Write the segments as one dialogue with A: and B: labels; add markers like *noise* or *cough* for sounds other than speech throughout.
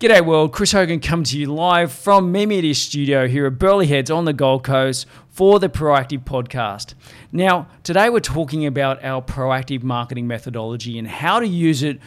A: G'day world, Chris Hogan coming to you live from Me Media Studio here at Burleigh Heads on the Gold Coast for the Proactive Podcast. Now, today we're talking about our proactive marketing methodology and how to use it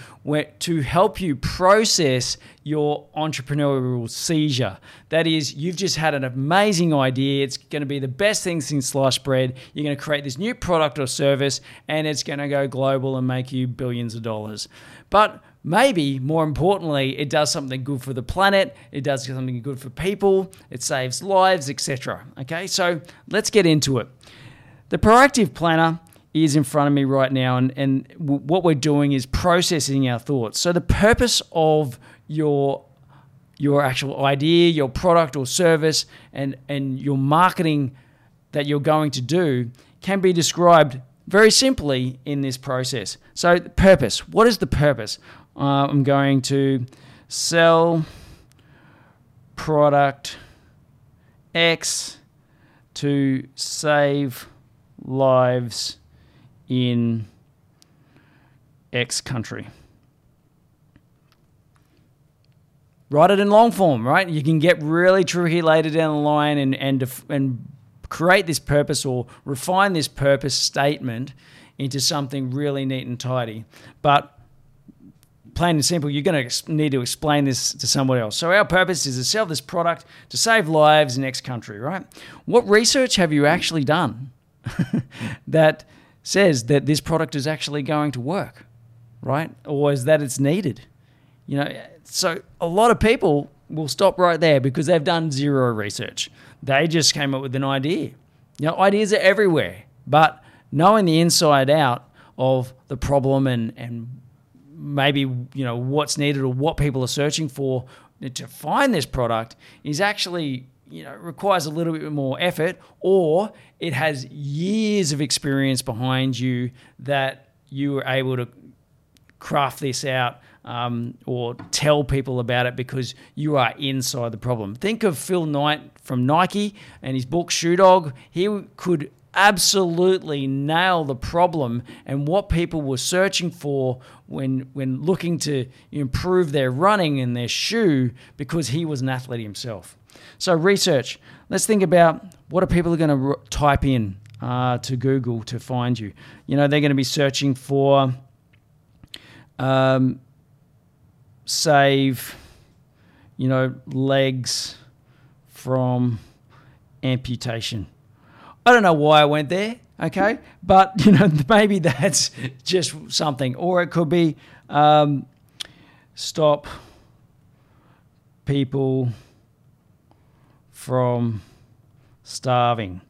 A: to help you process your entrepreneurial seizure. That is, you've just had an amazing idea, it's going to be the best thing since sliced bread, you're going to create this new product or service, and it's going to go global and make you billions of dollars. But maybe more importantly, it does something good for the planet, it does something good for people, it saves lives, etc. Okay, so let's get into it. The proactive planner is in front of me right now, and, and what we're doing is processing our thoughts. So, the purpose of your your actual idea, your product or service, and, and your marketing that you're going to do can be described very simply in this process. So, purpose. What is the purpose? Uh, I'm going to sell product X to save lives in X country. Write it in long form, right? You can get really tricky later down the line and, and, and create this purpose or refine this purpose statement into something really neat and tidy. But plain and simple, you're going to need to explain this to someone else. So our purpose is to sell this product to save lives in X country, right? What research have you actually done *laughs* that says that this product is actually going to work, right? Or is that it's needed? You know, so a lot of people will stop right there because they've done zero research. They just came up with an idea. You know, ideas are everywhere, but knowing the inside out of the problem and, and maybe you know what's needed or what people are searching for to find this product is actually you know requires a little bit more effort or it has years of experience behind you that you were able to craft this out um, or tell people about it because you are inside the problem. Think of Phil Knight from Nike and his book Shoe Dog. He could absolutely nail the problem and what people were searching for when when looking to improve their running and their shoe because he was an athlete himself. So research. Let's think about what are people going to type in uh, to Google to find you. You know they're going to be searching for um, save, you know legs from amputation I don't know why I went there, okay? But, *laughs* you know, maybe that's just something. Or it could be um, stop people from starving.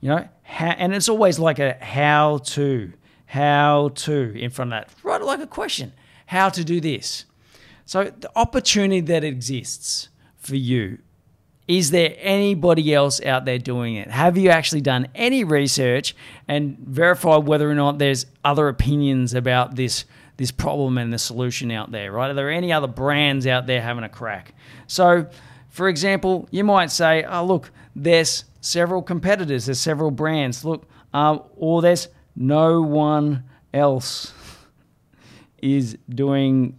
A: You know, how, and it's always like a how to, how to in front of that. It like a question. How to do this. So the opportunity that exists for you is there anybody else out there doing it? Have you actually done any research and verified whether or not there's other opinions about this this problem and the solution out there, right? Are there any other brands out there having a crack? So, for example, you might say, "Oh, look, there's several competitors, there's several brands. Look, um, or there's no one else is doing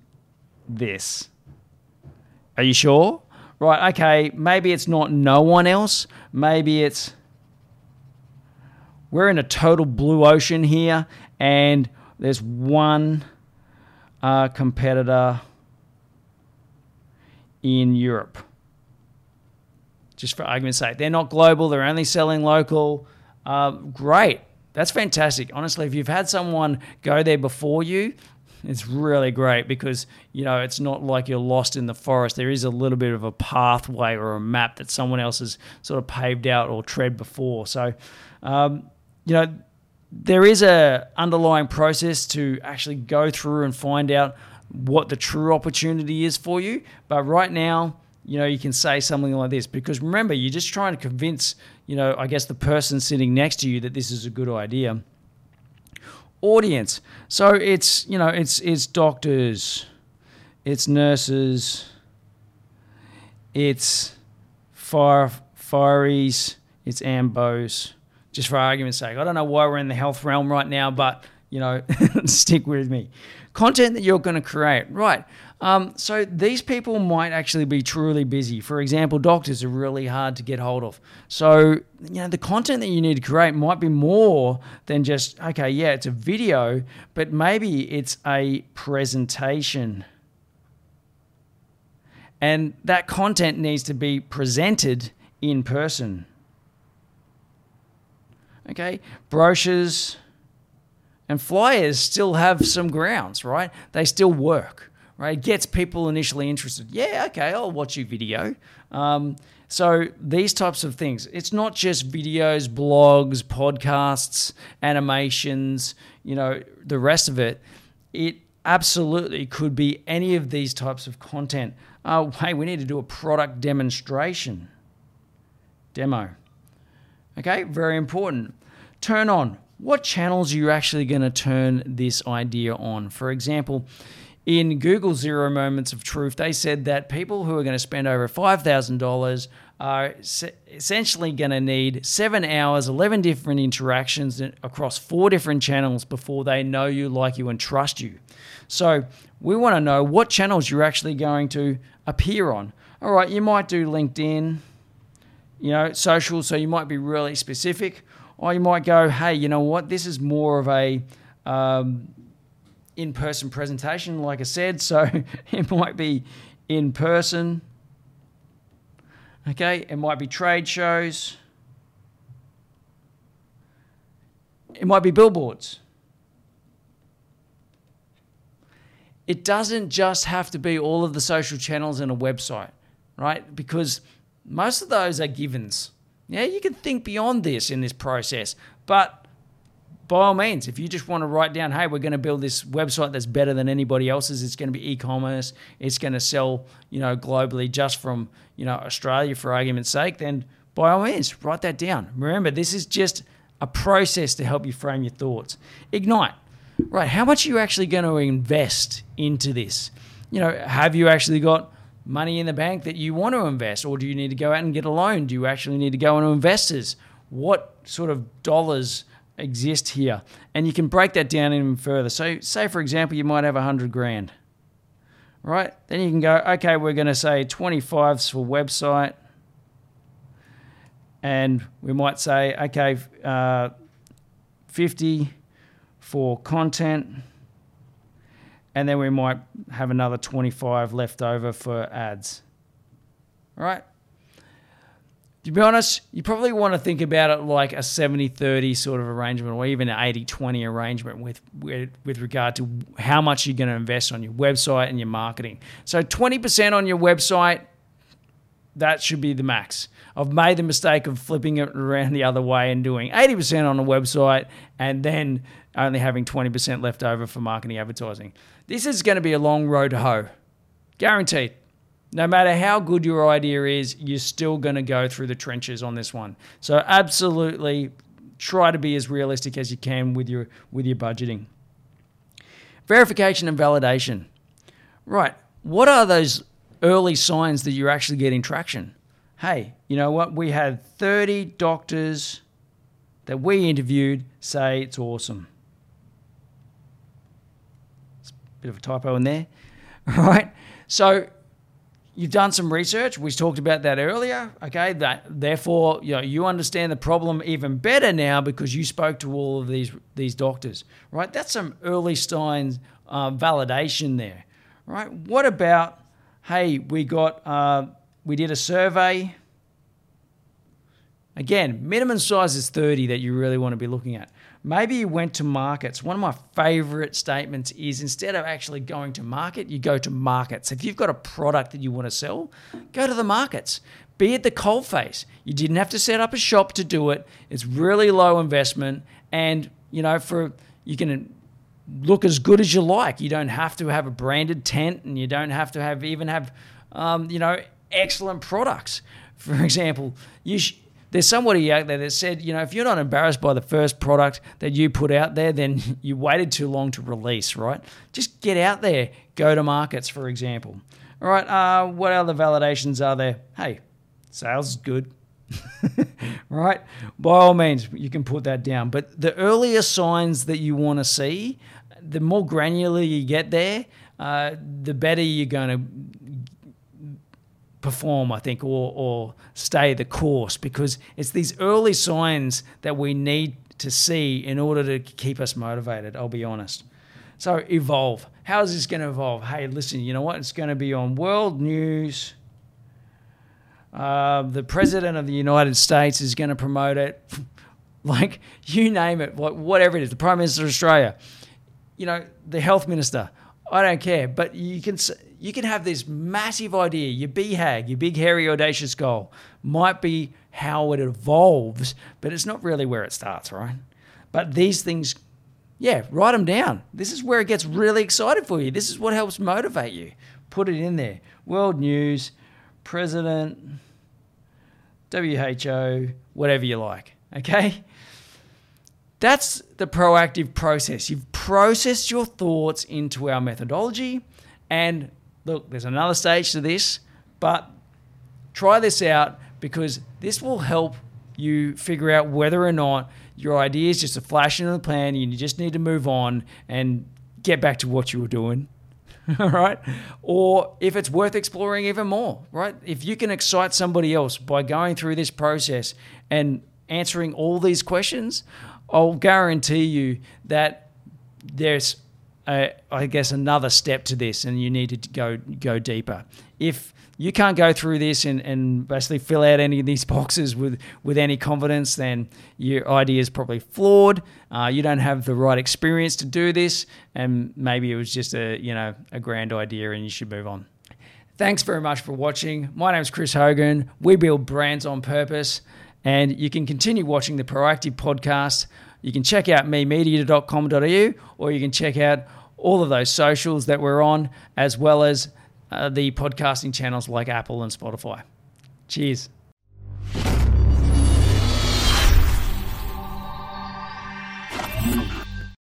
A: this." Are you sure? Right, okay, maybe it's not no one else. Maybe it's we're in a total blue ocean here and there's one uh, competitor in Europe. Just for argument's sake, they're not global, they're only selling local. Uh, great. That's fantastic. Honestly, if you've had someone go there before you, it's really great because you know it's not like you're lost in the forest. There is a little bit of a pathway or a map that someone else has sort of paved out or tread before. So, um, you know, there is a underlying process to actually go through and find out what the true opportunity is for you. But right now, you know, you can say something like this because remember, you're just trying to convince, you know, I guess the person sitting next to you that this is a good idea audience. So it's you know it's it's doctors, it's nurses, it's fire fireys, it's ambos. Just for argument's sake, I don't know why we're in the health realm right now, but you know, *laughs* stick with me. content that you're going to create, right? Um, so these people might actually be truly busy. For example, doctors are really hard to get hold of. So, you know, the content that you need to create might be more than just, okay, yeah, it's a video, but maybe it's a presentation. And that content needs to be presented in person. Okay, brochures and flyers still have some grounds, right? They still work right? It gets people initially interested. Yeah, okay, I'll watch your video. Um, so these types of things. It's not just videos, blogs, podcasts, animations, you know, the rest of it. It absolutely could be any of these types of content. Oh, *laughs* hey, we need to do a product demonstration. Demo. Okay, very important. Turn on. What channels are you actually going to turn this idea on? For example, in Google Zero Moments of Truth, they said that people who are going to spend over $5,000 are essentially going to need seven hours, 11 different interactions across four different channels before they know you, like you, and trust you. So we want to know what channels you're actually going to appear on. All right, you might do LinkedIn, you know, social, so you might be really specific. Or you might go, hey, you know what, this is more of a um, in person presentation, like I said. So *laughs* it might be in person. Okay, it might be trade shows. It might be billboards. It doesn't just have to be all of the social channels and a website, right? Because most of those are givens. Yeah, you can think beyond this in this process, but by all means, if you just want to write down, hey, we're going to build this website that's better than anybody else's, it's going to be e-commerce, it's going to sell, you know, globally just from, you know, Australia for argument's sake, then by all means, write that down. Remember, this is just a process to help you frame your thoughts. Ignite. Right, how much are you actually going to invest into this? You know, have you actually got money in the bank that you want to invest or do you need to go out and get a loan? Do you actually need to go into investors? What sort of dollars exist here. And you can break that down even further. So, say for example, you might have a 100 grand, right? Then you can go, okay, we're going to say 25s for website. And we might say, okay, uh, 50 for content. And then we might have another 25 left over for ads. All right? to be honest, you probably want to think about it like a 70 30 sort of arrangement or even an 80 20 arrangement with, with, with regard to how much you're going to invest on your website and your marketing. So 20% on your website, that should be the max. I've made the mistake of flipping it around the other way and doing 80% on a website and then only having 20% left over for marketing advertising. This is going to be a long road to hoe. Guaranteed. No matter how good your idea is, you're still going to go through the trenches on this one. So absolutely try to be as realistic as you can with your with your budgeting. Verification and validation. Right. What are those early signs that you're actually getting traction? Hey, you know what? We had 30 doctors that we interviewed say it's awesome. It's a bit of a typo in there. *laughs* Right? So You've done some research. We talked about that earlier. Okay, that therefore you know you understand the problem even better now because you spoke to all of these these doctors, right? That's some early signs uh, validation there, right? What about hey, we got uh, we did a survey. Again, minimum size is 30 that you really want to be looking at. Maybe you went to markets. One of my favorite statements is instead of actually going to market, you go to markets. If you've got a product that you want to sell, go to the markets. Be at the coalface. You didn't have to set up a shop to do it. It's really low investment, and you know for you can look as good as you like. You don't have to have a branded tent, and you don't have to have even have um, you know excellent products. For example, you. Sh- there's somebody out there that said, you know, if you're not embarrassed by the first product that you put out there, then *laughs* you waited too long to release, right? Just get out there, go to markets, for example. All right, uh, what other validations are there? Hey, sales is good. *laughs* right? By all means, you can put that down. But the earlier signs that you want to see the more granular you get there, uh, the better you're going to perform, I think, or, or stay the course because it's these early signs that we need to see in order to keep us motivated. I'll be honest. So, evolve. How is this going to evolve? Hey, listen, you know what? It's going to be on world news. Uh, the president of the United States is going to promote it. *laughs* like, you name it, whatever it is, the Prime Minister of Australia, you know, the health minister. I don't care, but you can you can have this massive idea, your BHAG, your big hairy audacious goal, might be how it evolves, but it's not really where it starts, right? But these things, yeah, write them down. This is where it gets really excited for you. This is what helps motivate you. Put it in there. World news, president, WHO, whatever you like. Okay? That's the proactive process. You've processed your thoughts into our methodology. And look, there's another stage to this, but try this out because this will help you figure out whether or not your idea is just a flash in the plan and you just need to move on and get back to what you were doing. *laughs* All right. Or if it's worth exploring even more, right? If you can excite somebody else by going through this process and answering all these questions, I'll guarantee you that there's, I guess, another step to this, and you need to go go deeper. If you can't go through this and, and basically fill out any of these *laughs* boxes with, with any confidence, then your idea is probably flawed. Uh, you don't have the right experience to do this, and maybe it was just a you know a grand idea, and you should move on. Thanks very much for watching. My name is Chris Hogan. We build brands on purpose. And you can continue watching the Proactive podcast. You can check out memedia.com.au or you can check out all of those socials that we're on, as well as uh, the podcasting channels like Apple and Spotify. Cheers.